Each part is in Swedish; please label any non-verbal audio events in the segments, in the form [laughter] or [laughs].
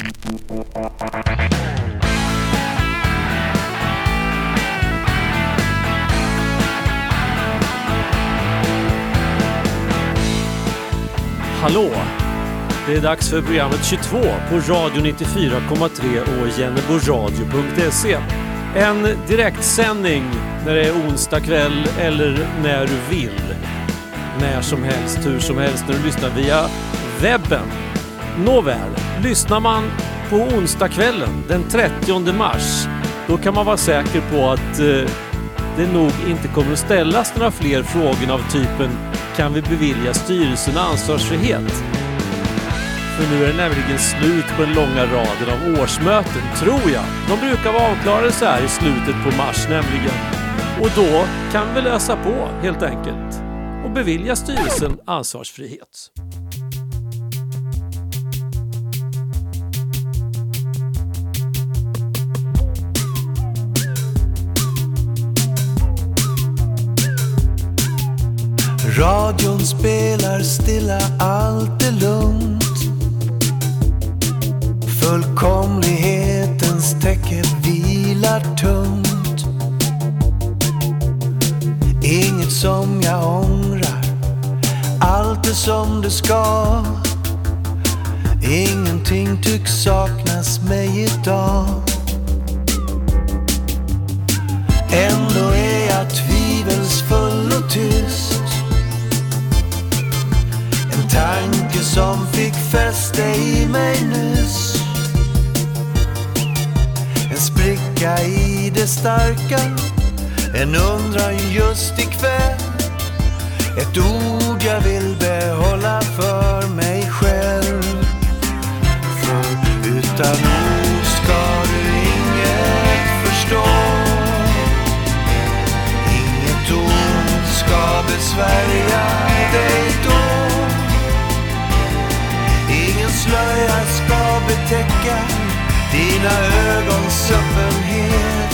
Hallå! Det är dags för programmet 22 på Radio 94,3 och jenneboradio.se. En direktsändning när det är onsdag kväll eller när du vill. När som helst, hur som helst när du lyssnar via webben. Nåväl, lyssnar man på onsdagskvällen den 30 mars då kan man vara säker på att eh, det nog inte kommer att ställas några fler frågor av typen kan vi bevilja styrelsen ansvarsfrihet? För nu är det nämligen slut på den långa raden av årsmöten, tror jag. De brukar vara avklarade så här i slutet på mars nämligen. Och då kan vi lösa på helt enkelt och bevilja styrelsen ansvarsfrihet. Radion spelar stilla, allt är lugnt. Fullkomlighetens täcke vilar tungt. Inget som jag ångrar, allt är som det ska. Ingenting tycks saknas mig idag. Ändå är jag tvivelsfull och tyst. En tanke som fick fäste i mig nyss. En spricka i det starka. En undran just ikväll. Ett ord täcka dina ögons öppenhet.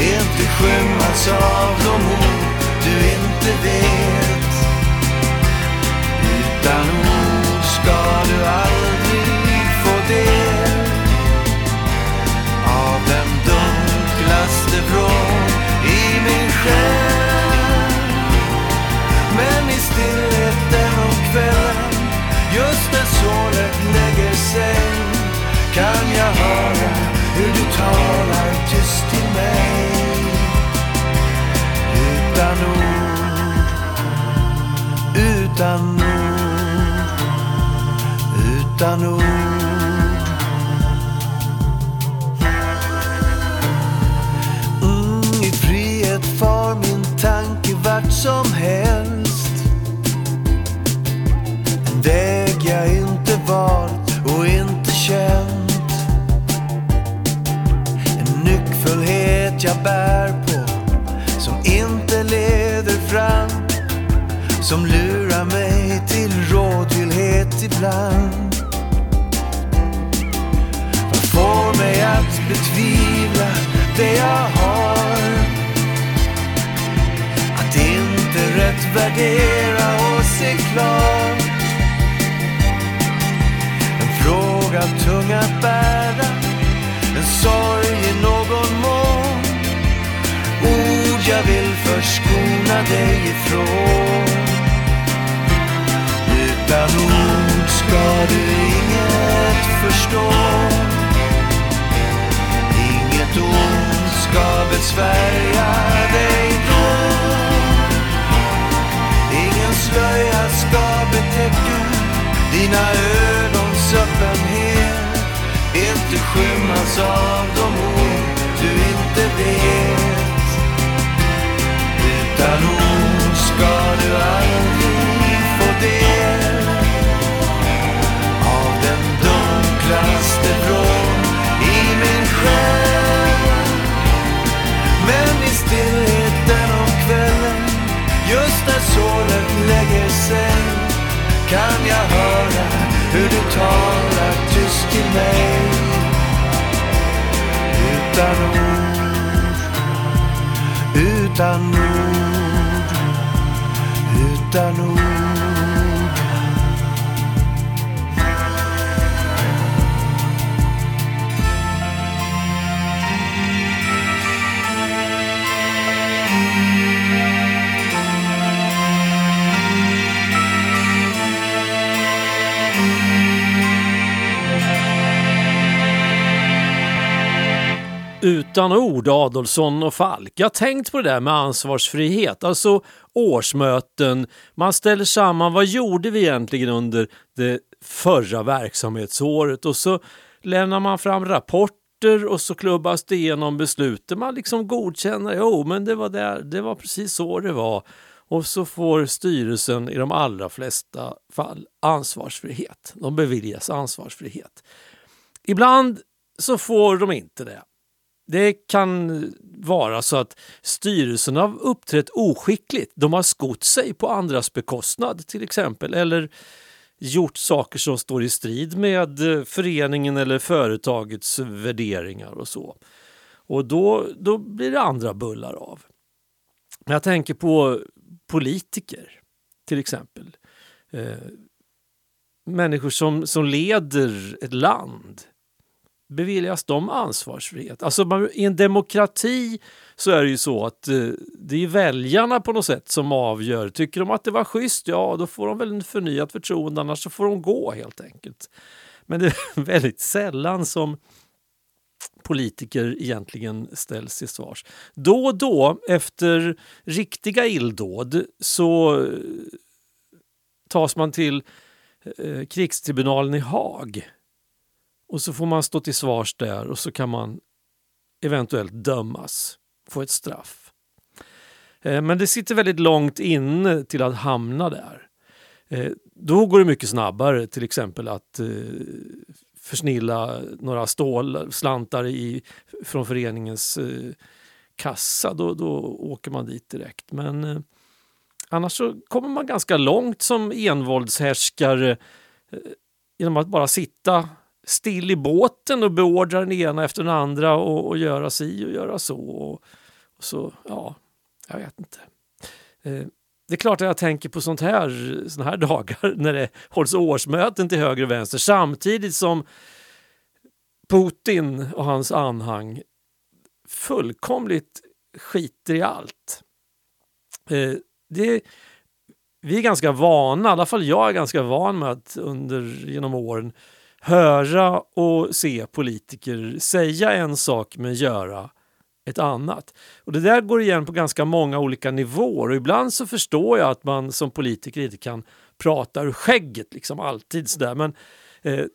Inte skymmas av de ord du inte vet. Utan kan jag höra hur du talar tyst till mig. Utan ord, utan ord, utan ord. Mm, I frihet far min tanke vart som helst. Jag bär på som inte leder fram. Som lurar mig till rådvillhet ibland. Vad får mig att betvivla det jag har? Att inte rätt värdera och se klart. En fråga jag vill förskona dig ifrån. Utan ord ska du inget förstå. Inget ord ska besvärja dig då. Ingen slöja ska betäcka dina ögons öppenhet. Inte skymmas av de ord du inte vet. Utan ska du aldrig få del av den dunklaste vrån i min själ. Men i stillheten om kvällen, just när solen lägger sig, kan jag höra hur du talar tyst till mig. Utan ord, utan ord, utan ord. Utan ord, Adolfsson och Falk. Jag har tänkt på det där med ansvarsfrihet, alltså årsmöten. Man ställer samman, vad gjorde vi egentligen under det förra verksamhetsåret? Och så lämnar man fram rapporter och så klubbas det igenom besluten. Man liksom godkänner, jo men det var, där, det var precis så det var. Och så får styrelsen i de allra flesta fall ansvarsfrihet. De beviljas ansvarsfrihet. Ibland så får de inte det. Det kan vara så att styrelsen har uppträtt oskickligt. De har skott sig på andras bekostnad till exempel eller gjort saker som står i strid med eh, föreningen eller företagets värderingar och så. Och då, då blir det andra bullar av. Jag tänker på politiker till exempel. Eh, människor som, som leder ett land beviljas de ansvarsfrihet? Alltså I en demokrati så är det ju så att eh, det är väljarna på något sätt som avgör. Tycker de att det var schysst, ja då får de väl en förnyat förtroende annars så får de gå helt enkelt. Men det är [laughs] väldigt sällan som politiker egentligen ställs till svars. Då och då efter riktiga illdåd så eh, tas man till eh, krigstribunalen i Haag och så får man stå till svars där och så kan man eventuellt dömas, få ett straff. Eh, men det sitter väldigt långt inne till att hamna där. Eh, då går det mycket snabbare till exempel att eh, försnilla några stålslantar i, från föreningens kassa. Då, då åker man dit direkt. Men annars så kommer man ganska långt som envåldshärskare genom att bara sitta still i båten och beordra den ena efter den andra och, och göra si och göra så. Och, och, så, ja, jag vet inte. Eh, det är klart att jag tänker på sånt här, såna här [laughs] dagar när det hålls årsmöten till höger och vänster samtidigt som Putin och hans anhang fullkomligt skiter i allt. Eh, det, vi är ganska vana, i alla fall jag är ganska van med att under genom åren höra och se politiker säga en sak men göra ett annat. Och Det där går igen på ganska många olika nivåer och ibland så förstår jag att man som politiker inte kan prata ur skägget liksom alltid sådär men eh,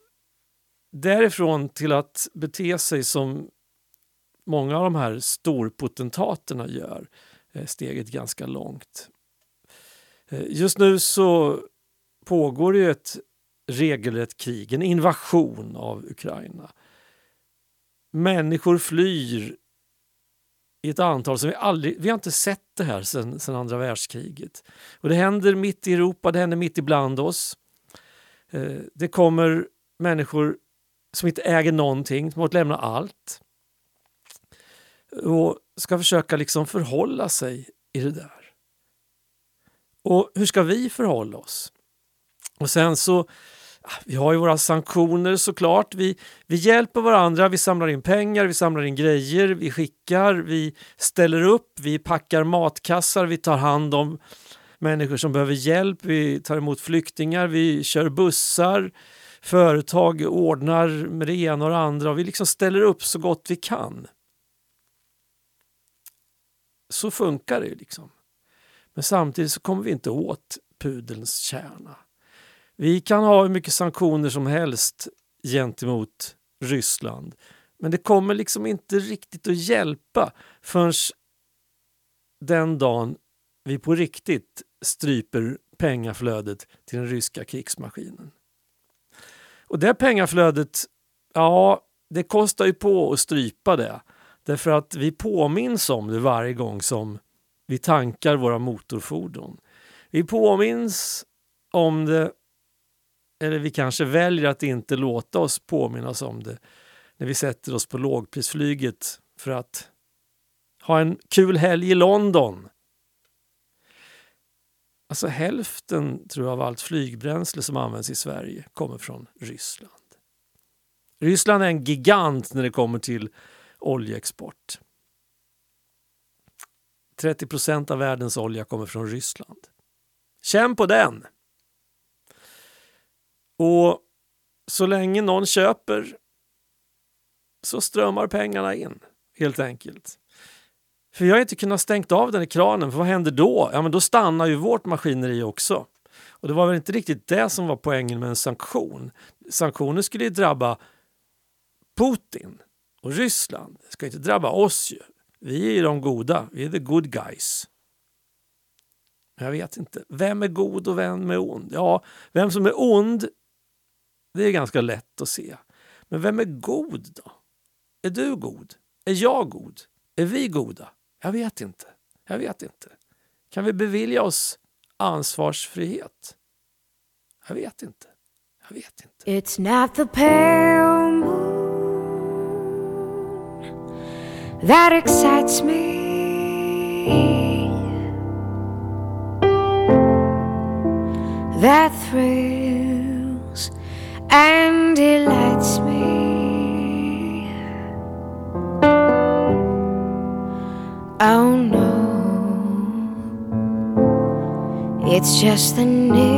därifrån till att bete sig som många av de här storpotentaterna gör är steget ganska långt. Eh, just nu så pågår det ett regelrätt krig, en invasion av Ukraina. Människor flyr i ett antal som vi aldrig, vi har inte sett det här sedan, sedan andra världskriget. Och det händer mitt i Europa, det händer mitt ibland oss. Eh, det kommer människor som inte äger någonting, som har fått lämna allt. Och ska försöka liksom förhålla sig i det där. Och hur ska vi förhålla oss? Och sen så Ah, vi har ju våra sanktioner såklart. Vi, vi hjälper varandra, vi samlar in pengar, vi samlar in grejer, vi skickar, vi ställer upp, vi packar matkassar, vi tar hand om människor som behöver hjälp, vi tar emot flyktingar, vi kör bussar, företag ordnar med det ena och det andra och vi liksom ställer upp så gott vi kan. Så funkar det liksom. Men samtidigt så kommer vi inte åt pudelns kärna. Vi kan ha hur mycket sanktioner som helst gentemot Ryssland. Men det kommer liksom inte riktigt att hjälpa förrän den dagen vi på riktigt stryper pengaflödet till den ryska krigsmaskinen. Och det pengaflödet, ja, det kostar ju på att strypa det. Därför att vi påminns om det varje gång som vi tankar våra motorfordon. Vi påminns om det eller vi kanske väljer att inte låta oss påminnas om det när vi sätter oss på lågprisflyget för att ha en kul helg i London. Alltså hälften tror jag av allt flygbränsle som används i Sverige kommer från Ryssland. Ryssland är en gigant när det kommer till oljeexport. 30 procent av världens olja kommer från Ryssland. Känn på den! Och så länge någon köper så strömmar pengarna in. helt enkelt. För jag har inte kunnat stängt av den i kranen, för vad händer då? Ja, men då stannar ju vårt maskineri också. Och det var väl inte riktigt det som var poängen med en sanktion. Sanktioner skulle ju drabba Putin och Ryssland. Det ska inte drabba oss ju. Vi är ju de goda, vi är the good guys. Jag vet inte. Vem är god och vem är ond? Ja, vem som är ond, det är ganska lätt att se. Men vem är god då? Är du god? Är jag god? Är vi goda? Jag vet inte. Jag vet inte. Kan vi bevilja oss ansvarsfrihet? Jag vet inte. Jag vet inte. It's not the pale moon that excites me. That thrills and delights me. Oh no, it's just the nearness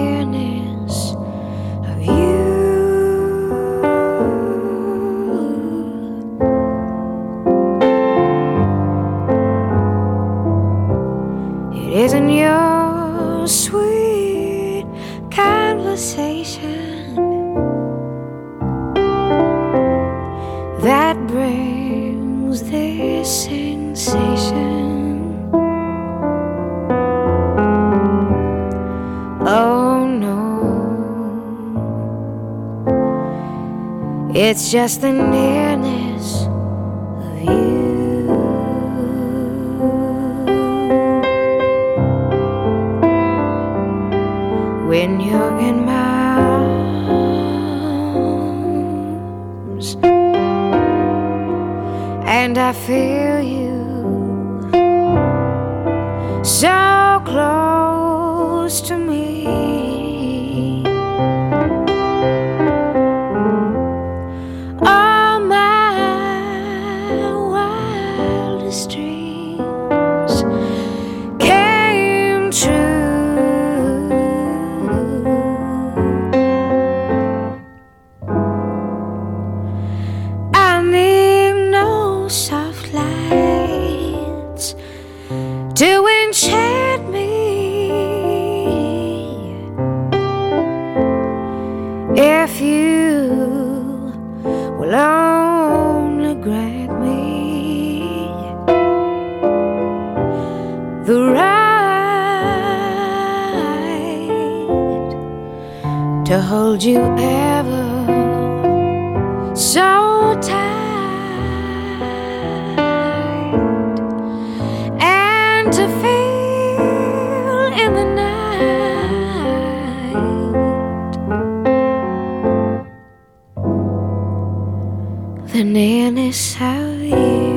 just the nearness the right to hold you ever so tight and to feel in the night the nearness of you.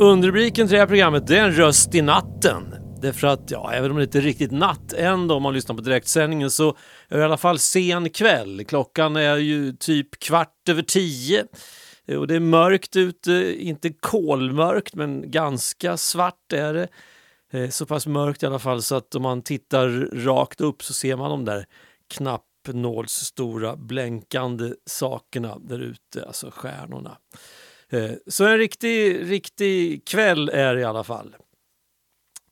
Underrubriken till det här programmet det är en röst i natten. Därför att, ja, även om det inte är riktigt natt än då, om man lyssnar på direktsändningen så är det i alla fall sen kväll. Klockan är ju typ kvart över tio. Och det är mörkt ute, inte kolmörkt men ganska svart är det. Eh, så pass mörkt i alla fall så att om man tittar rakt upp så ser man de där knappnålsstora blänkande sakerna där ute, alltså stjärnorna. Eh, så en riktig, riktig kväll är det i alla fall.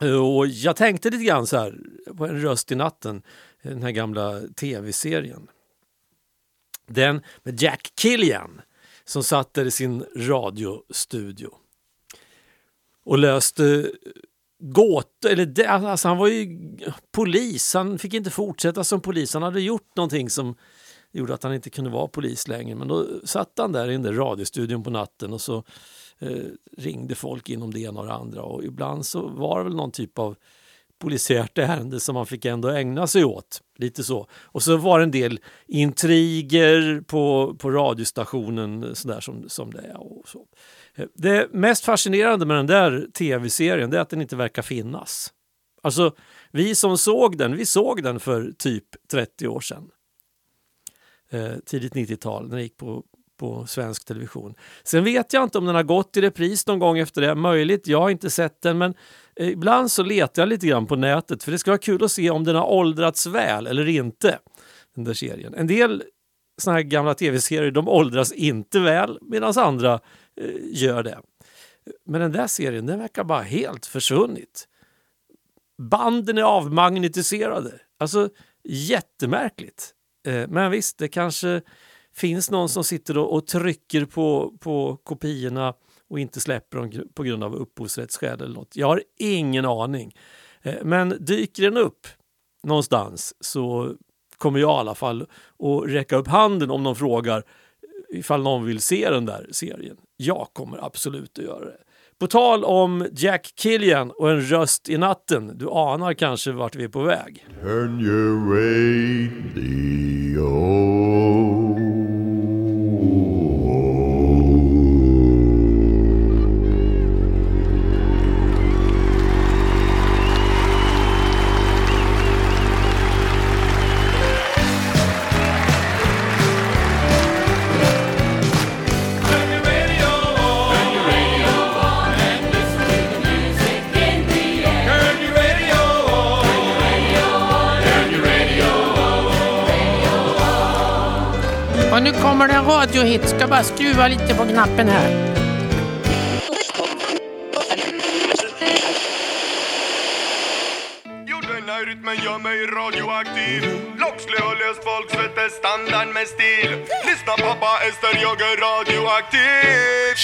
Eh, och jag tänkte lite grann så här på En röst i natten, eh, den här gamla tv-serien. Den med Jack Killian som satt där i sin radiostudio och löste gåtor. Eller alltså han var ju polis, han fick inte fortsätta som polis. Han hade gjort någonting som gjorde att han inte kunde vara polis längre. Men då satt han där i den där radiostudion på natten och så eh, ringde folk inom det ena och det andra. Och ibland så var det väl någon typ av polisiärt ärende som man fick ändå ägna sig åt. Lite så. Och så var det en del intriger på, på radiostationen sådär som, som det är. Och så. Eh, det mest fascinerande med den där tv-serien är att den inte verkar finnas. Alltså, vi som såg den, vi såg den för typ 30 år sedan eh, tidigt 90-tal när det gick på, på svensk television. Sen vet jag inte om den har gått i repris någon gång efter det. Möjligt, jag har inte sett den men eh, ibland så letar jag lite grann på nätet för det ska vara kul att se om den har åldrats väl eller inte. Den där serien. En del såna här gamla tv-serier de åldras inte väl medan andra eh, gör det. Men den där serien den verkar bara helt försvunnit. Banden är avmagnetiserade. Alltså jättemärkligt. Eh, men visst, det kanske finns någon som sitter och, trycker på, på kopiorna och inte släpper dem på grund av upphovsrättsskäl eller något. Jag har ingen aning. Eh, men dyker den upp någonstans så kommer jag i alla fall att räcka upp handen om någon frågar eh, ifall någon vill se den där serien. Jag kommer absolut att göra det. På tal om Jack Killian och en röst i natten. Du anar kanske vart vi är på väg. Turn your radio. Och nu kommer det en radiohit. Ska bara skruva lite på knappen här. Rytmen gör mig radioaktiv Lockslö och löst folk sätter standard med stil Lyssna pappa Ester, jag är radioaktiv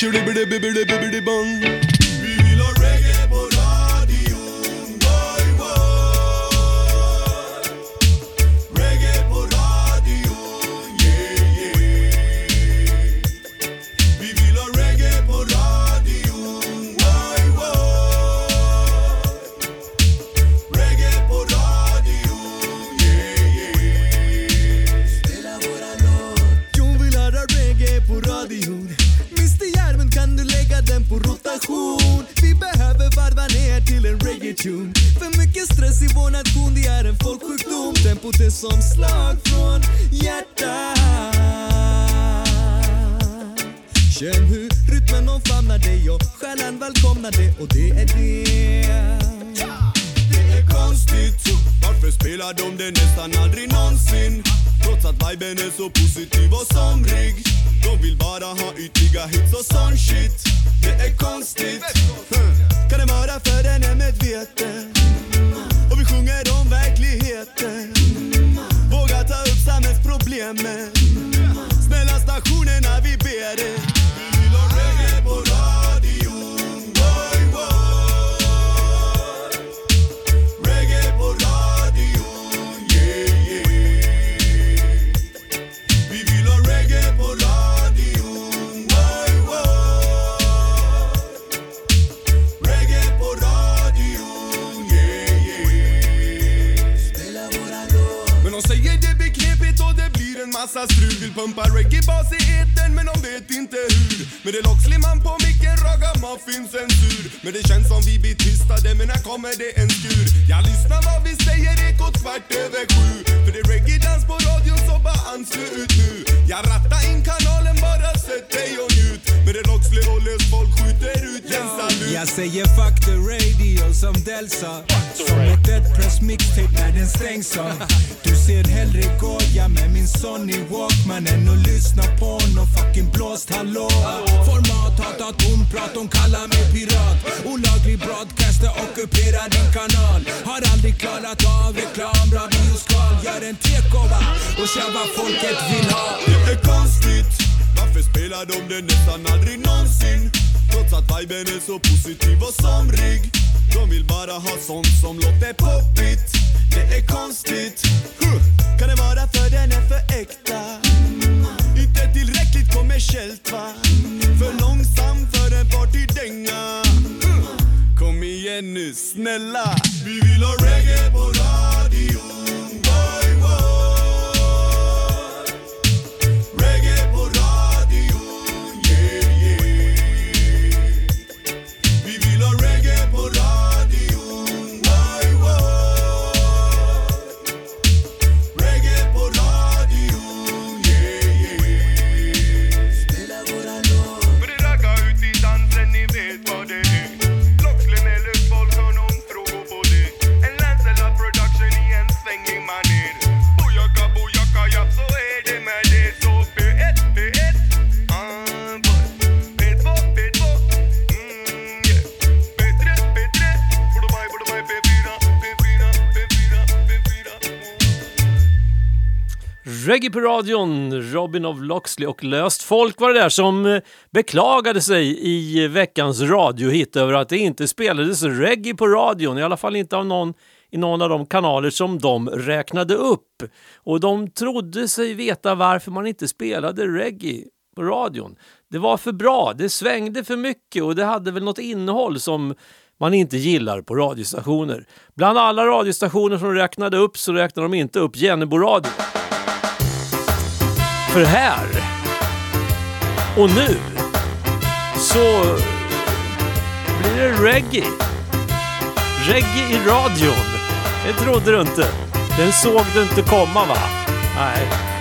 massa strul. Vill pumpa reggae-bas i etern men de vet inte hur. Med det Loxley man på micken, ragamuffin censur Men det känns som vi blir tystade men här kommer det en skur. Jag lyssnar vad vi säger, ekot kvart över sju. För det är reggae-dans på radion så bara anslut nu. Jag rattar in kanalen, bara sätt dig och njut. Med det Loxley och lös folk skjuter ut en salut. Jag säger fuck the radio som Delsa. Som ett Dead Press mixtape när den stängs av. Du ser hellre goja med min Sony Walkman än och lyssna på nån fucking blåst. Hallå. Format, hatar tomprat, de kallar mig pirat. Olaglig broadcaster ockuperar din kanal. Har aldrig klarat av reklam, bra bioskal Gör en tekova och kör vad folket vill ha. Det är konstigt. Varför spelar de det nästan aldrig någonsin? Trots att viben är så positiv och somrig. De vill bara ha sånt som låter poppigt. Det är konstigt. Kan det vara för den är för äkta? Inte tillräckligt kommersiellt va? För långsam för en partydänga. Kom igen nu snälla Vi vill ha reggae på radion Reggae på radion, Robin of Loxley och Löst folk var det där som eh, beklagade sig i veckans radiohit över att det inte spelades reggae på radion, i alla fall inte av någon i någon av de kanaler som de räknade upp. Och de trodde sig veta varför man inte spelade reggae på radion. Det var för bra, det svängde för mycket och det hade väl något innehåll som man inte gillar på radiostationer. Bland alla radiostationer som räknade upp så räknade de inte upp Jennebo radio. För här och nu så blir det reggae. Reggae i radion. Det trodde du inte. Den såg du inte komma va? Nej.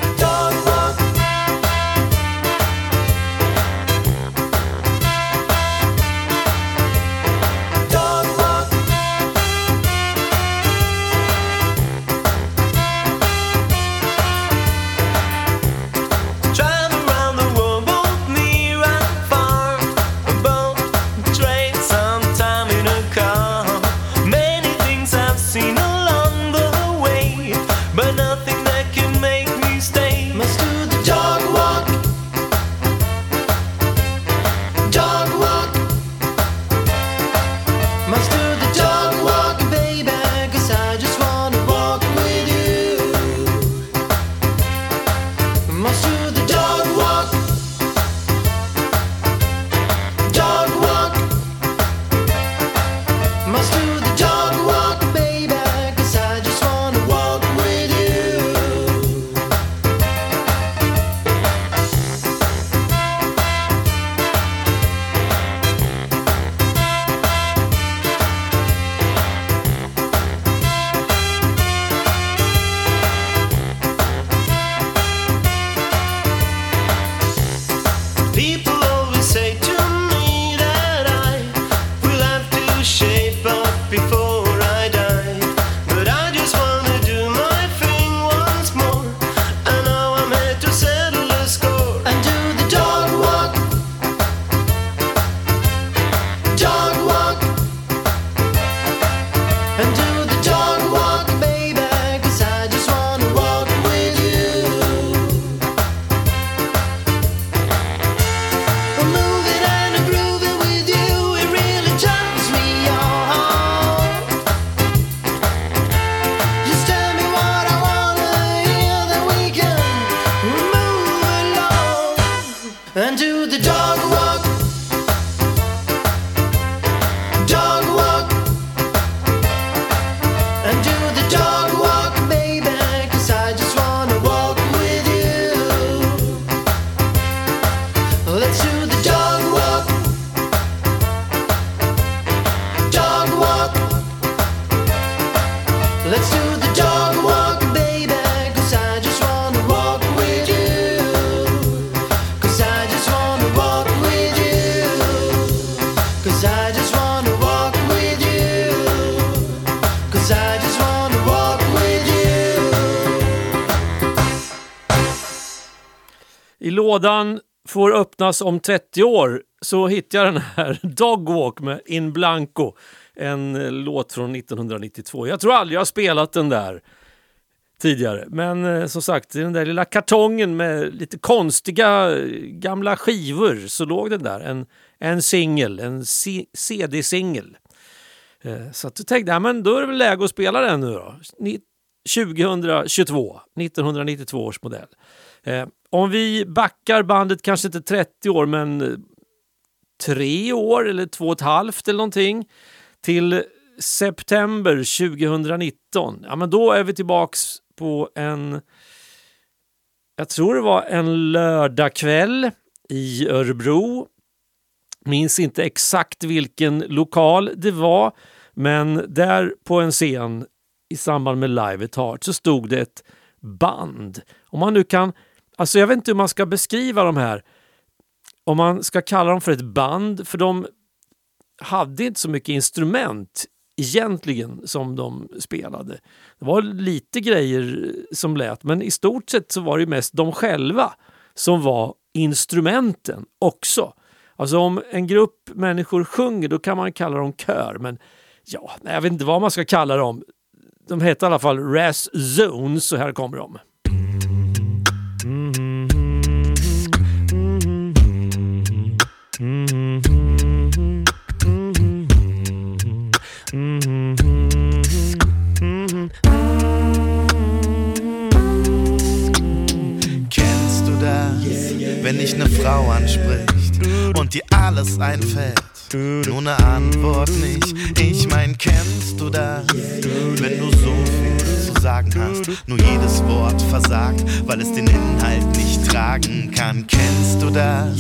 Lådan får öppnas om 30 år så hittar jag den här [laughs] Dogwalk med In Blanco. En eh, låt från 1992. Jag tror aldrig jag har spelat den där tidigare. Men eh, som sagt, i den där lilla kartongen med lite konstiga eh, gamla skivor så låg den där. En, en singel, en CD-singel. Eh, så att du tänkte, ja, men då är det väl läge att spela den nu då. 2022, 1992 års modell. Eh, om vi backar bandet kanske inte 30 år men eh, tre år eller två och ett halvt eller någonting till september 2019. Ja, men då är vi tillbaks på en, jag tror det var en lördagkväll i Örebro. Minns inte exakt vilken lokal det var, men där på en scen i samband med Live at Heart så stod det ett band. Om man nu kan, alltså jag vet inte hur man ska beskriva de här, om man ska kalla dem för ett band, för de hade inte så mycket instrument egentligen som de spelade. Det var lite grejer som lät, men i stort sett så var det mest de själva som var instrumenten också. Alltså om en grupp människor sjunger då kan man kalla dem kör, men ja, jag vet inte vad man ska kalla dem. de hette i alla fall Raz Zone, så här kommer de. Kennst du das, wenn ich ne Frau anspricht und dir alles einfällt? Nur ne Antwort nicht. Ich mein, kennst du das, wenn du so viel zu sagen hast, nur jedes Wort versagt, weil es den Inhalt nicht tragen kann? Kennst du das,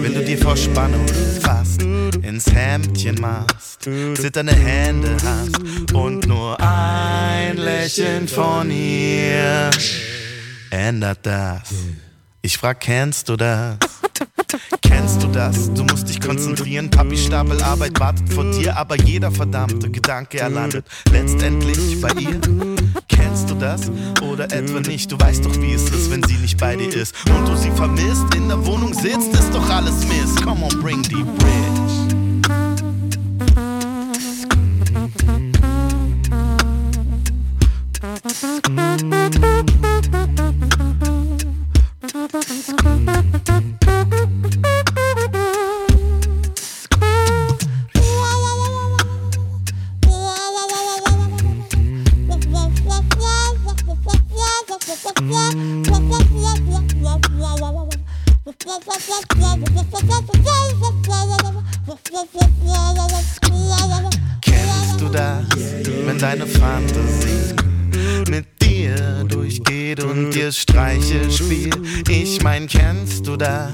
wenn du dir vor Spannung fast ins Hemdchen machst, zitternde Hände hast und nur ein Lächeln von ihr ändert das. Ich frag, kennst du das? Kennst du das? Du musst dich konzentrieren, Papi Stapel Arbeit wartet vor dir, aber jeder verdammte Gedanke er landet letztendlich bei ihr. Kennst du das? Oder etwa nicht? Du weißt doch, wie es ist, wenn sie nicht bei dir ist und du sie vermisst, in der Wohnung sitzt, ist doch alles Mist. Come on, bring the bridge. Kennst du das, wenn deine Fantasie mit dir durchgeht und dir Streiche spielt? Ich mein, kennst du das?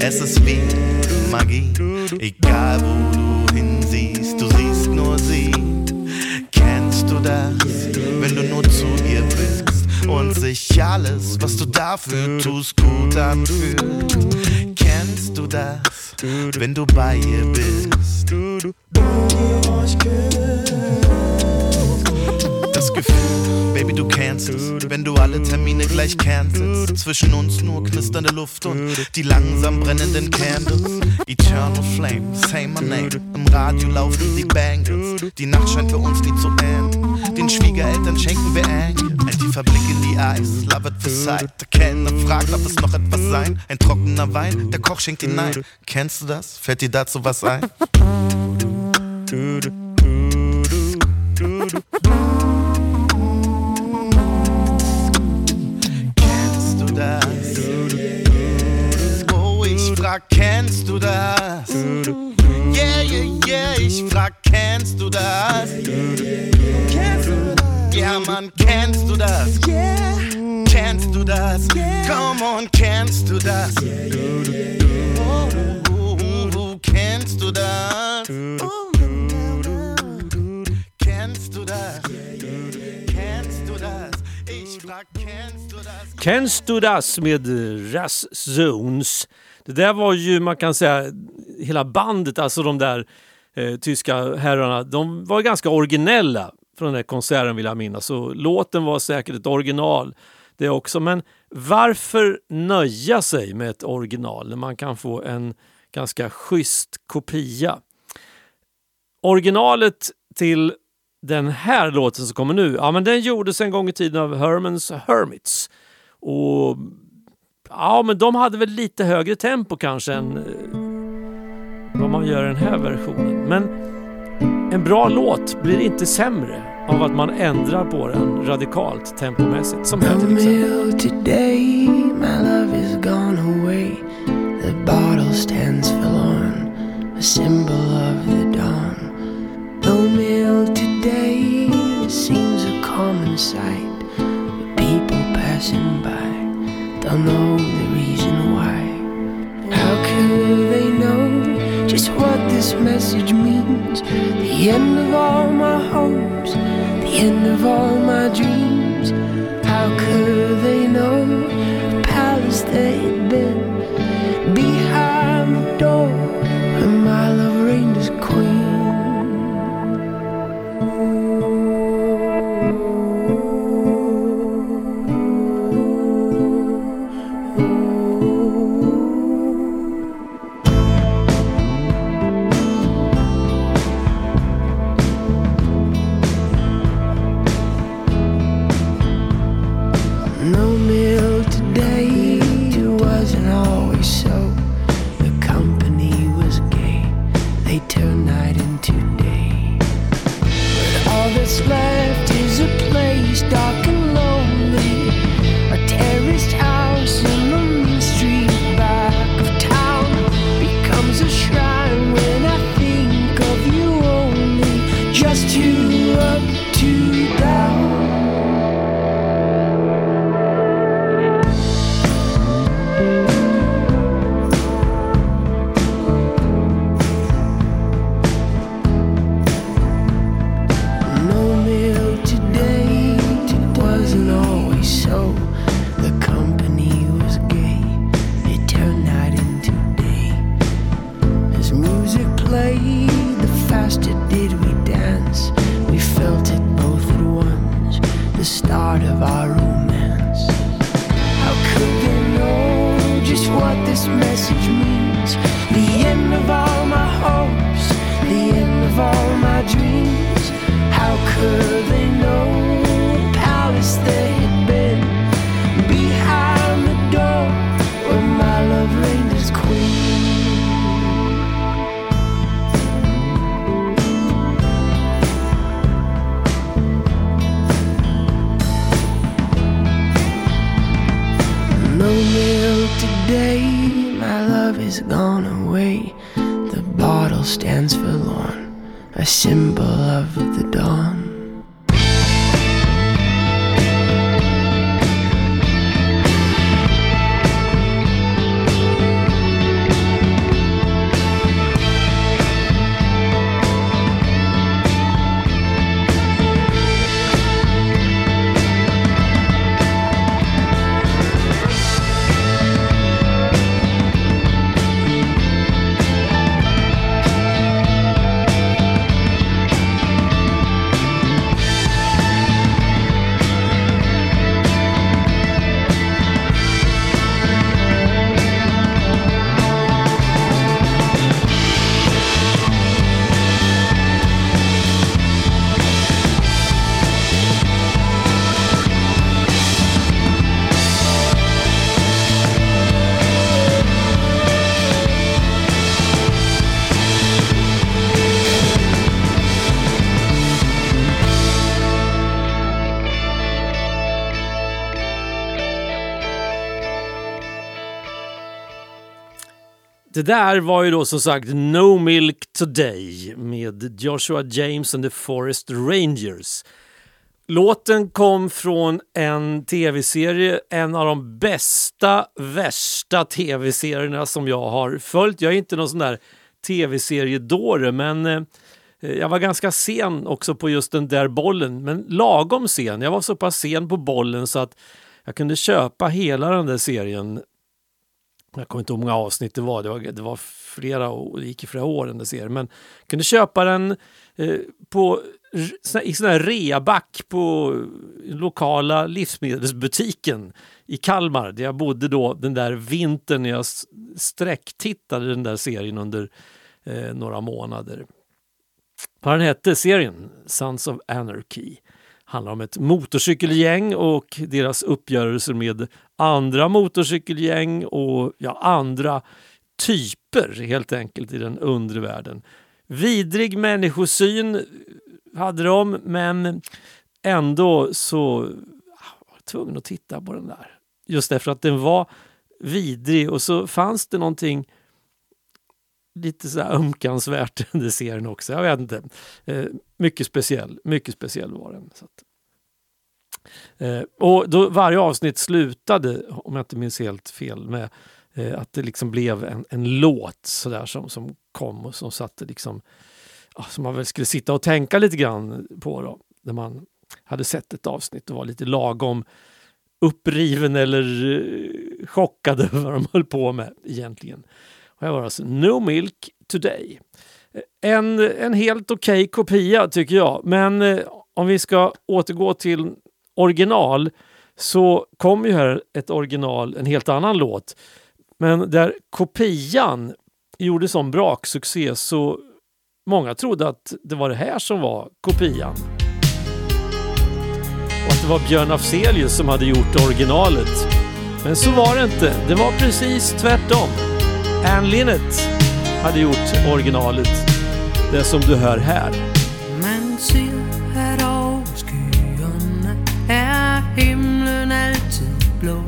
Es ist wie Magie, egal wo du hinsiehst, du siehst nur sie. Kennst du das, wenn du nur und sich alles, was du dafür tust, gut anfühlt? Kennst du das, wenn du bei ihr bist? Das Gefühl, Baby, du kennst es, wenn du alle Termine gleich cancelst. Zwischen uns nur knisternde Luft und die langsam brennenden Candles. Eternal Flame, say my name. Im Radio laufen die Bangles. Die Nacht scheint für uns nie zu enden. Den Schwiegereltern schenken wir Engel. Ein tiefer Blick in die Eyes, love it for sight. Der Kellner fragt, ob es noch etwas sein. Ein trockener Wein, der Koch schenkt hinein. Kennst du das? Fällt dir dazu was ein? Kennst du das? Oh, ich frag, kennst du das? Yeah, yeah, yeah, ich frag, kennst du das? Ja, man kennst du das? Yeah. Kennst du das? Yeah. Come on, kennst du das? Yeah, yeah, yeah. Oh, oh, oh, oh, kennst du das? Kennst du das? Kennst du das? Ich frag, kennst du das? Kennst du das med Ras Zones? Det där var ju, man kan säga, hela bandet, alltså de där eh, tyska herrarna, de var ganska originella från den där konserten vill jag minnas. Så låten var säkert ett original det också. Men varför nöja sig med ett original när man kan få en ganska schysst kopia? Originalet till den här låten som kommer nu, ja men den gjordes en gång i tiden av Hermans Hermits. Och ja, men de hade väl lite högre tempo kanske än eh, vad man gör i den här versionen. Men en bra låt blir inte sämre av att man ändrar på den radikalt tempomässigt. Som här till exempel. Today my love is gone away. The bottle stands forlorn, a symbol of the dawn. Romeo, today seems a common sight. The people passing by don't know the reason this message means? The end of all my hopes, the end of all my dreams. How could they know the palace they'd message means? The end of all my hopes, the end of all my dreams. How could they know palace they had been behind the door where my love reigned as queen? No milk today, stands forlorn, a symbol of the dawn. Det där var ju då som sagt No Milk Today med Joshua James and the Forest Rangers. Låten kom från en tv-serie, en av de bästa, värsta tv-serierna som jag har följt. Jag är inte någon sån där tv-seriedåre men eh, jag var ganska sen också på just den där bollen, men lagom sen. Jag var så pass sen på bollen så att jag kunde köpa hela den där serien jag kommer inte ihåg hur många avsnitt det var, det var, det var flera det gick i flera år den där serien. Men kunde köpa den eh, på, i sån här reaback på lokala livsmedelsbutiken i Kalmar där jag bodde då den där vintern när jag sträcktittade den där serien under eh, några månader. Vad den hette serien? Sons of Anarchy handlar om ett motorcykelgäng och deras uppgörelser med andra motorcykelgäng och ja, andra typer helt enkelt i den undre världen. Vidrig människosyn hade de men ändå så ah, var jag tvungen att titta på den där. Just därför att den var vidrig och så fanns det någonting lite så här ömkansvärt [laughs] under serien också. Jag vet inte. Eh, mycket speciell, mycket speciell var den. Så att. Eh, och då varje avsnitt slutade, om jag inte minns helt fel, med eh, att det liksom blev en, en låt så där som, som kom och som satte liksom, ja, som man väl skulle sitta och tänka lite grann på då, när man hade sett ett avsnitt och var lite lagom uppriven eller eh, chockad [laughs] över vad de höll på med egentligen. Och jag var alltså No Milk Today. En, en helt okej kopia tycker jag, men eh, om vi ska återgå till original så kom ju här ett original, en helt annan låt. Men där kopian gjorde sån braksuccé så många trodde att det var det här som var kopian. Och att det var Björn Afzelius som hade gjort originalet. Men så var det inte. Det var precis tvärtom. Ann Linnet hade gjort originalet. Det som du hör här. Man ser att over skyarna är himlen alltid blå.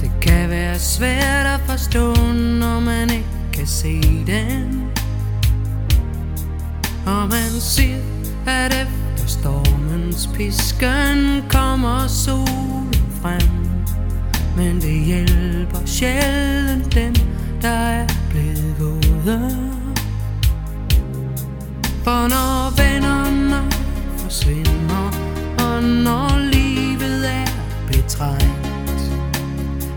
Det kan vara svårt att förstå när man inte kan se den. Och man ser, att efter stormens piskan kommer solen fram men det hjælper sjældent dem, der er blevet gode For når vennerne forsvinder, og når livet er betrængt,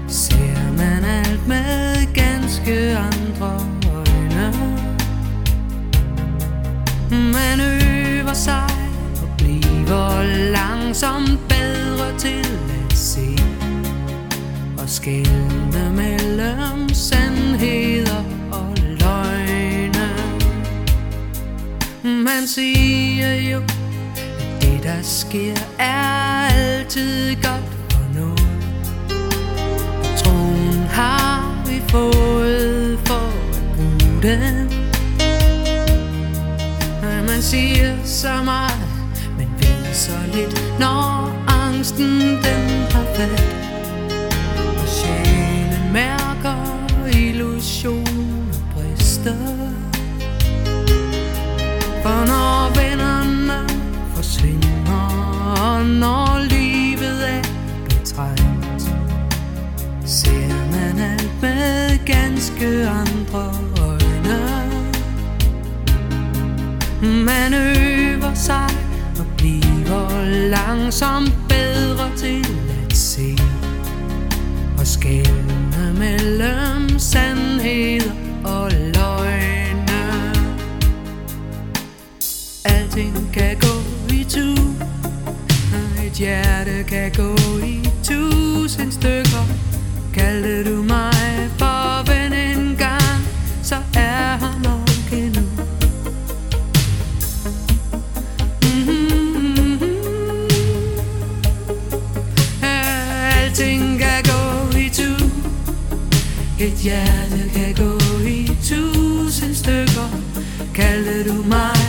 ser man alt med ganske andre øjne. Man øver sig og bliver langsomt bedre til at se Og skelne mellem sandheder og løgne Man siger jo, at det der sker er altid godt for noget Troen har vi fået for at bruge den Man siger så meget, men ved så lidt Når angsten den har fat märker mærker illusioner brister For når vennerne forsvinder Og når livet er betrængt Ser man alt med ganske andre øjne. Man øver sig og bliver langsomt kan gå i tu Et hjerte kan gå i tusind stykker Kaldte du mig for ven en gang Så er han nok endnu Alting kan gå i tu Et hjerte kan gå i tusind stykker Kaldte du mig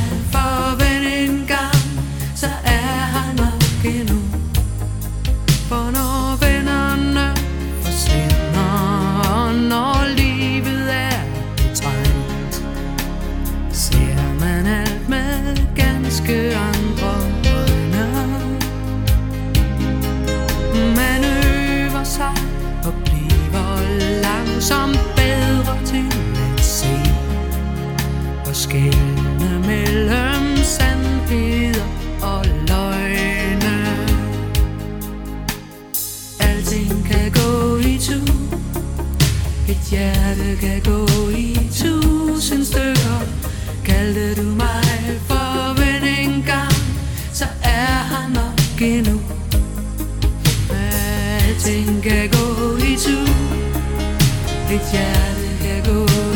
Et hjerte kan gå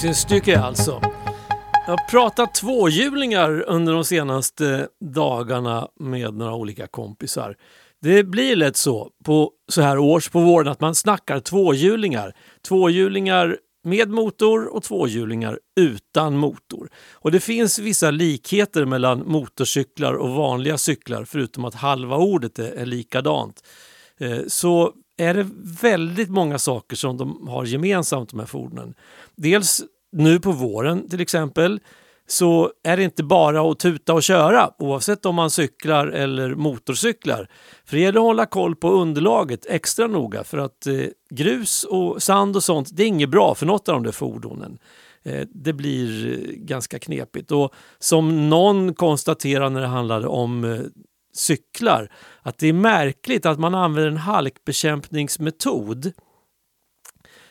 Tusenstycke alltså. Jag har pratat tvåhjulingar under de senaste dagarna med några olika kompisar. Det blir lätt så på så här års på våren att man snackar tvåhjulingar. Tvåhjulingar med motor och tvåhjulingar utan motor. Och det finns vissa likheter mellan motorcyklar och vanliga cyklar förutom att halva ordet är, likadant. Eh, så är det väldigt många saker som de har gemensamt de här fordonen. Dels nu på våren till exempel så är det inte bara att tuta och köra oavsett om man cyklar eller motorcyklar. För det gäller att hålla koll på underlaget extra noga för att eh, grus och sand och sånt det är inget bra för något av de där fordonen. Eh, det blir eh, ganska knepigt och som någon konstaterade när det handlade om eh, cyklar att det är märkligt att man använder en halkbekämpningsmetod eh,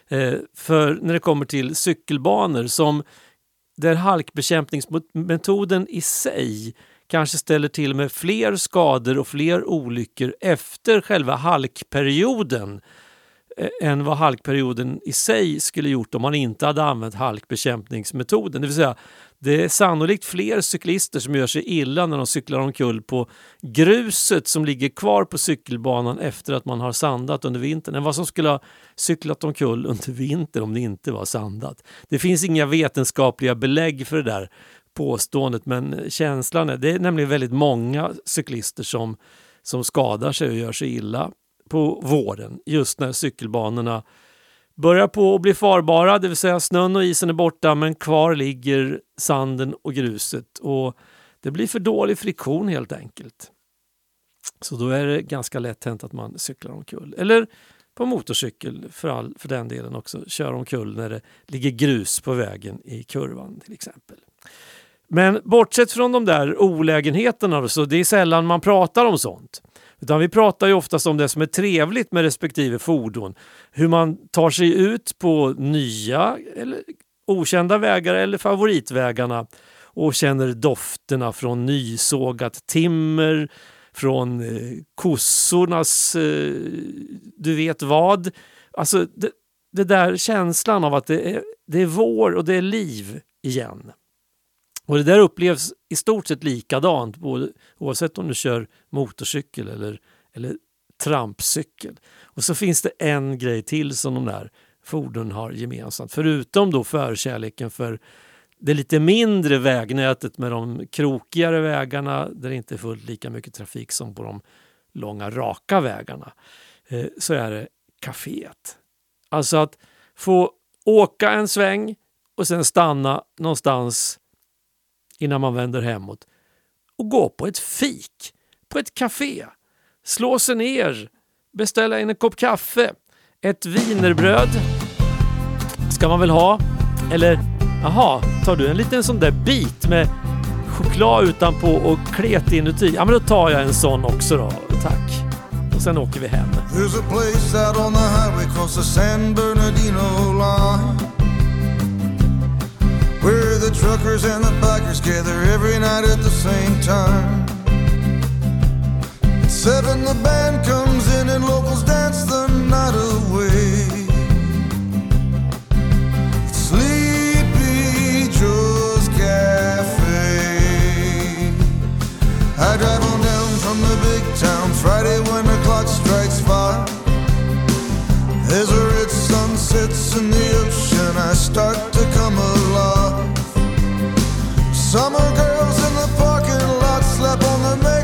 Eh, för när det kommer till cykelbanor som där halkbekämpningsmetoden i sig kanske ställer till med fler skador och fler olyckor efter själva halkperioden. Eh, än vad halkperioden i sig skulle gjort om man inte hade använt halkbekämpningsmetoden. Det vill säga, det är sannolikt fler cyklister som gör sig illa när de cyklar omkull på gruset som ligger kvar på cykelbanan efter att man har sandat under vintern än vad som skulle ha cyklat omkull under vintern om det inte var sandat. Det finns inga vetenskapliga belägg för det där påståendet men känslan är, det är nämligen väldigt många cyklister som, som skadar sig och gör sig illa på våren just när cykelbanorna börjar på att bli farbara, det vill säga snön och isen är borta men kvar ligger sanden och gruset och det blir för dålig friktion helt enkelt. Så då är det ganska lätt hänt att man cyklar omkull. Eller på motorcykel för, all, för den delen också, kör omkull när det ligger grus på vägen i kurvan till exempel. Men bortsett från de där olägenheterna så det är sällan man pratar om sånt. Utan vi pratar ju oftast om det som är trevligt med respektive fordon. Hur man tar sig ut på nya eller okända vägar eller favoritvägarna och känner dofterna från nysågat timmer, från eh, kossornas eh, du vet vad. Alltså det, det där känslan av att det är, det är vår och det är liv igen. Och det där upplevs i stort sett likadant både, oavsett om du kör motorcykel eller, eller trampcykel. Och så finns det en grej till som de där fordonen har gemensamt. Förutom då förkärleken för det lite mindre vägnätet med de krokigare vägarna där det inte är fullt lika mycket trafik som på de långa raka vägarna. Eh, så är det kaféet. Alltså att få åka en sväng och sen stanna någonstans innan man vänder hemåt och gå på ett fik, på ett café, slå sig ner, beställa in en kopp kaffe, ett vinerbröd ska man väl ha, eller jaha, tar du en liten sån där bit med choklad utanpå och klet inuti? Ja men då tar jag en sån också då, tack. Och sen åker vi hem. The truckers and the bikers gather every night at the same time. At seven the band comes in and locals dance the night away. Sleepy Joe's Cafe. I drive on down from the big town Friday when the clock strikes five. As a red sun sets in the ocean. I start to come alive Summer girls in the parking lot slap on their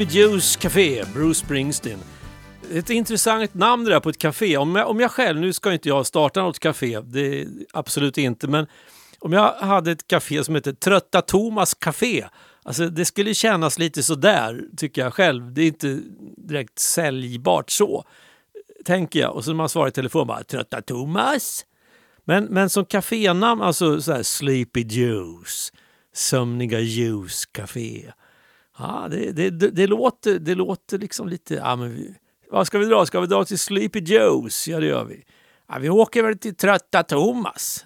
Sleepy Joe's Café, Bruce Springsteen. Ett intressant namn det där på ett café. Om jag, om jag själv, nu ska inte jag starta något café, det absolut inte, men om jag hade ett café som heter Trötta Thomas Café, alltså det skulle kännas lite sådär tycker jag själv. Det är inte direkt säljbart så, tänker jag. Och så när man svarar i telefon bara Trötta Thomas? Men, men som kafénamn, alltså så här Sleepy Juice, Sömniga Joe's Café. Ja, det, det, det, det, låter, det låter liksom lite... Ja, men vi, vad ska vi dra? Ska vi dra till Sleepy Joe's? Ja, det gör vi. Ja, vi åker väl till Trötta Thomas.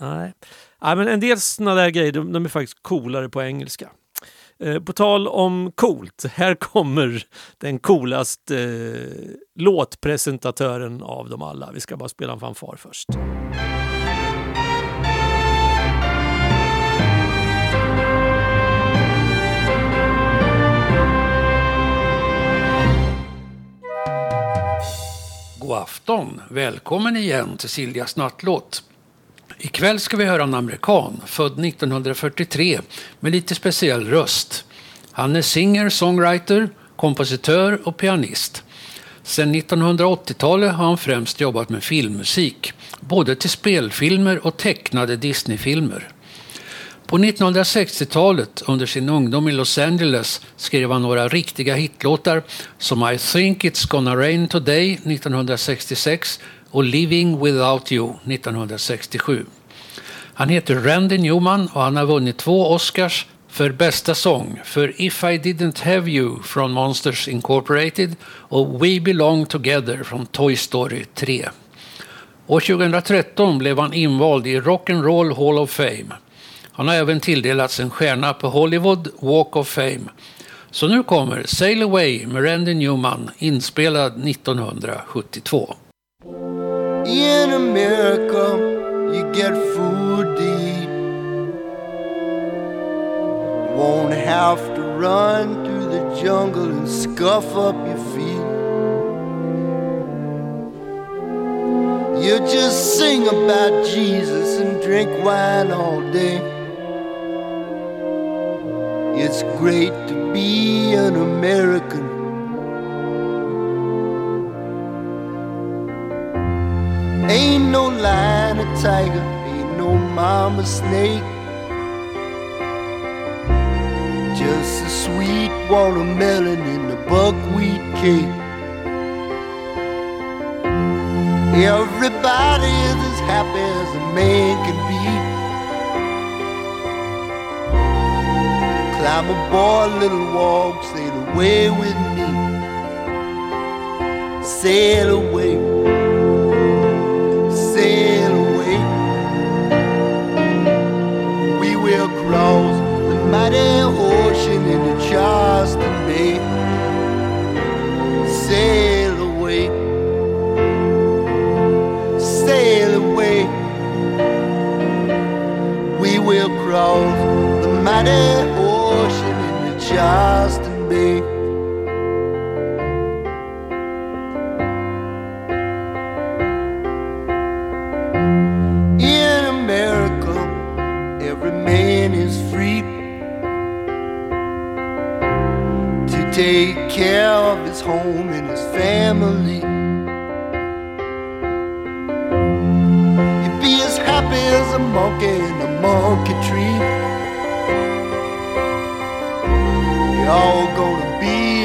Nej. Ja, men en del sådana där grejer de, de är faktiskt coolare på engelska. Eh, på tal om coolt, här kommer den coolaste eh, låtpresentatören av dem alla. Vi ska bara spela en fanfar först. God afton! Välkommen igen till Siljas nattlåt. Ikväll ska vi höra en amerikan, född 1943, med lite speciell röst. Han är singer, songwriter, kompositör och pianist. Sedan 1980-talet har han främst jobbat med filmmusik, både till spelfilmer och tecknade Disneyfilmer. På 1960-talet, under sin ungdom i Los Angeles, skrev han några riktiga hitlåtar som I think it's gonna rain today 1966 och Living without you 1967. Han heter Randy Newman och han har vunnit två Oscars för bästa sång för If I didn't have you från Monsters Incorporated och We belong together från Toy Story 3. År 2013 blev han invald i Rock'n'Roll Hall of Fame. Han har även tilldelats en stjärna på Hollywood Walk of Fame. Så nu kommer Sail Away med Randy Newman inspelad 1972. In America, you get food to eat. You won't have to run through the jungle and scuff up your feet. You just sing about Jesus and drink wine all day. It's great to be an American. Ain't no lion or tiger, ain't no mama snake. Just a sweet watermelon in the buckwheat cake. Everybody is as happy as a man can be. Climb aboard, little walk, sail away with me. Sail away sail away. We will cross the mighty ocean into Charleston Bay. Sail away, sail away. We will cross the mighty Charleston Bay. In America, every man is free to take care of his home and his family.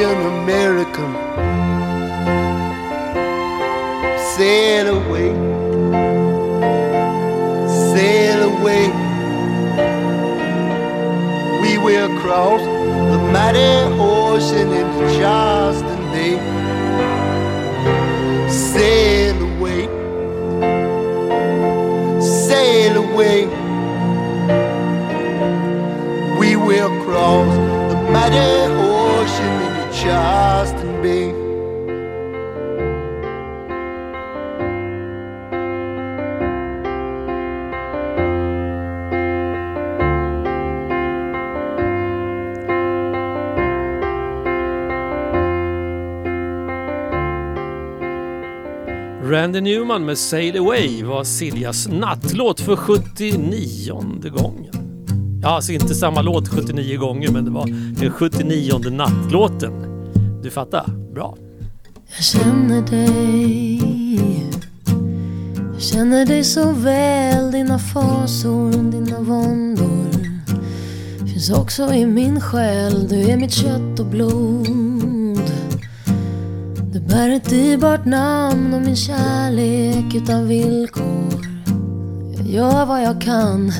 An American. Sail away sail away. We will cross the mighty ocean into Charleston Randy Newman med Sail Away var Siljas nattlåt för 79 gången. Ja, alltså inte samma låt 79 gånger, men det var den 79 nattlåten. Du fattar? Bra. Jag känner dig Jag känner dig så väl Dina fasor, dina våndor Finns också i min själ Du är mitt kött och blod bär ett dyrbart namn och min kärlek utan villkor Jag gör vad jag kan.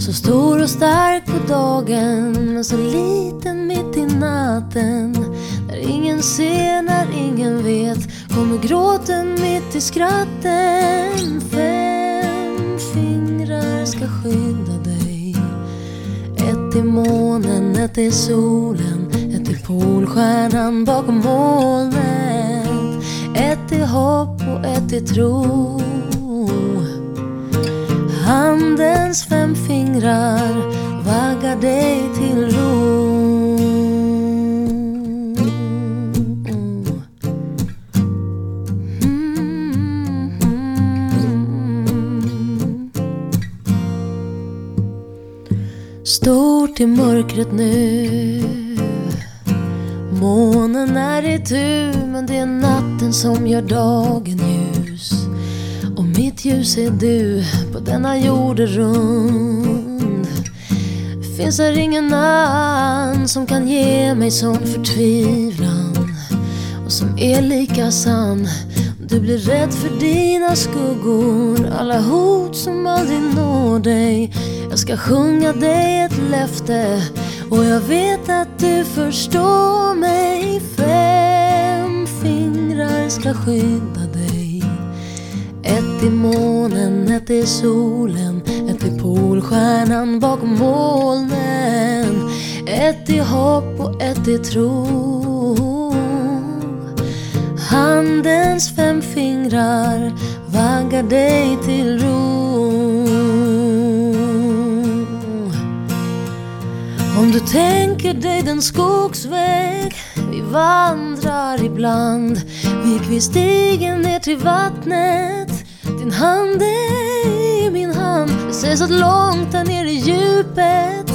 Så stor och stark på dagen, men så liten mitt i natten. När ingen ser, när ingen vet, kommer gråten mitt i skratten. Fem fingrar ska skydda dig. Ett i månen, ett i solen, ett i polstjärnan bakom molnen. Ett är hopp och ett är tro. Handens fem fingrar vaggar dig till ro. Stort i mörkret nu Månen är i tur men det är natten som gör dagen ljus. Och mitt ljus är du på denna jord rund. Finns här ingen annan som kan ge mig sån förtvivlan Och som är lika sann. Du blir rädd för dina skuggor Alla hot som aldrig når dig. Jag ska sjunga dig ett löfte och jag vet att du förstår mig. Fem fingrar ska skydda dig. Ett i månen, ett i solen Ett i polstjärnan bakom molnen. Ett i hopp och ett i tro. Handens fem fingrar vaggar dig till ro. Om du tänker dig den skogsväg vi vandrar ibland Gick vi stigen ner till vattnet. Din hand är i min hand Det sägs att långt där nere i djupet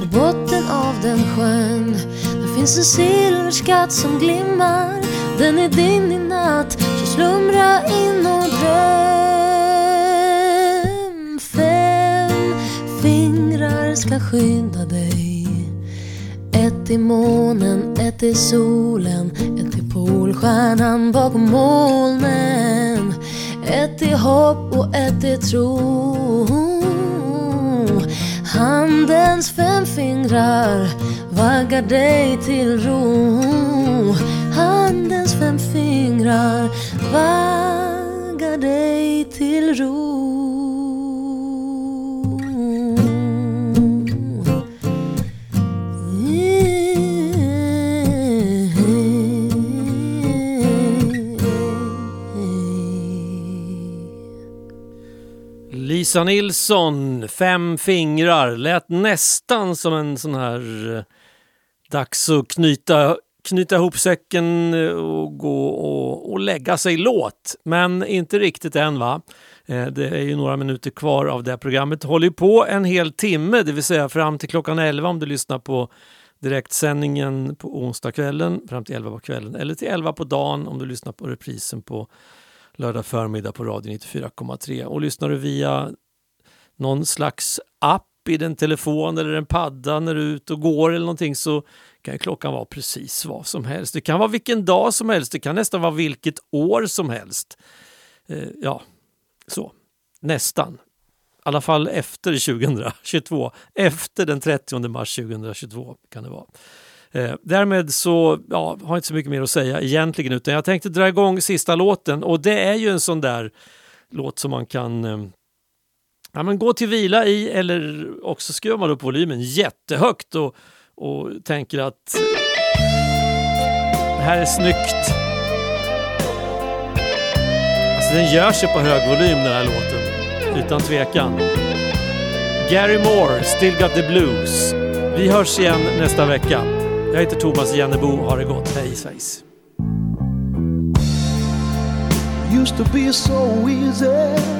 På botten av den sjön Där finns en silverskatt som glimmar. Den är din i natt Så slumra in och dröm. Fem fingrar ska skynda dig ett månen, ett till solen Ett till polstjärnan bakom molnen Ett till hopp och ett till tro. Handens fem fingrar vaggar dig till ro. Handens fem fingrar vaggar dig till ro. Lisa Nilsson, Fem fingrar, lät nästan som en sån här eh, dags att knyta, knyta ihop säcken eh, och gå och, och lägga sig låt. Men inte riktigt än va? Eh, Det är ju några minuter kvar av det här programmet. Håller ju på en hel timme, det vill säga fram till klockan 11 om du lyssnar på direktsändningen på onsdagskvällen fram till 11 på kvällen eller till 11 på dagen om du lyssnar på reprisen på lördag förmiddag på radio 94,3. Och lyssnar du via någon slags app i din telefon eller en padda när du är ute och går eller någonting så kan klockan vara precis vad som helst. Det kan vara vilken dag som helst, det kan nästan vara vilket år som helst. Eh, ja, så. Nästan. I alla fall efter 2022. Efter den 30 mars 2022 kan det vara. Eh, därmed så ja, har jag inte så mycket mer att säga egentligen utan jag tänkte dra igång sista låten och det är ju en sån där låt som man kan eh, ja, men gå till vila i eller också skruvar man upp volymen jättehögt och, och tänker att det här är snyggt. Alltså den gör sig på hög volym den här låten, utan tvekan. Gary Moore, Still Got The Blues. Vi hörs igen nästa vecka. Jag heter Thomas Jennebo, ha det gott, hej svejs. used to be so easy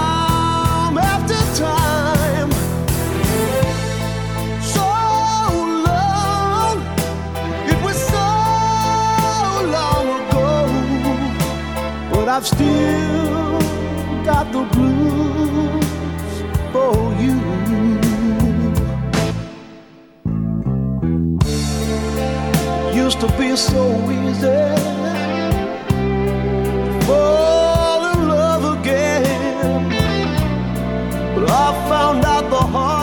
I've still got the blues for you. Used to be so easy. Fall in love again. But I found out the hard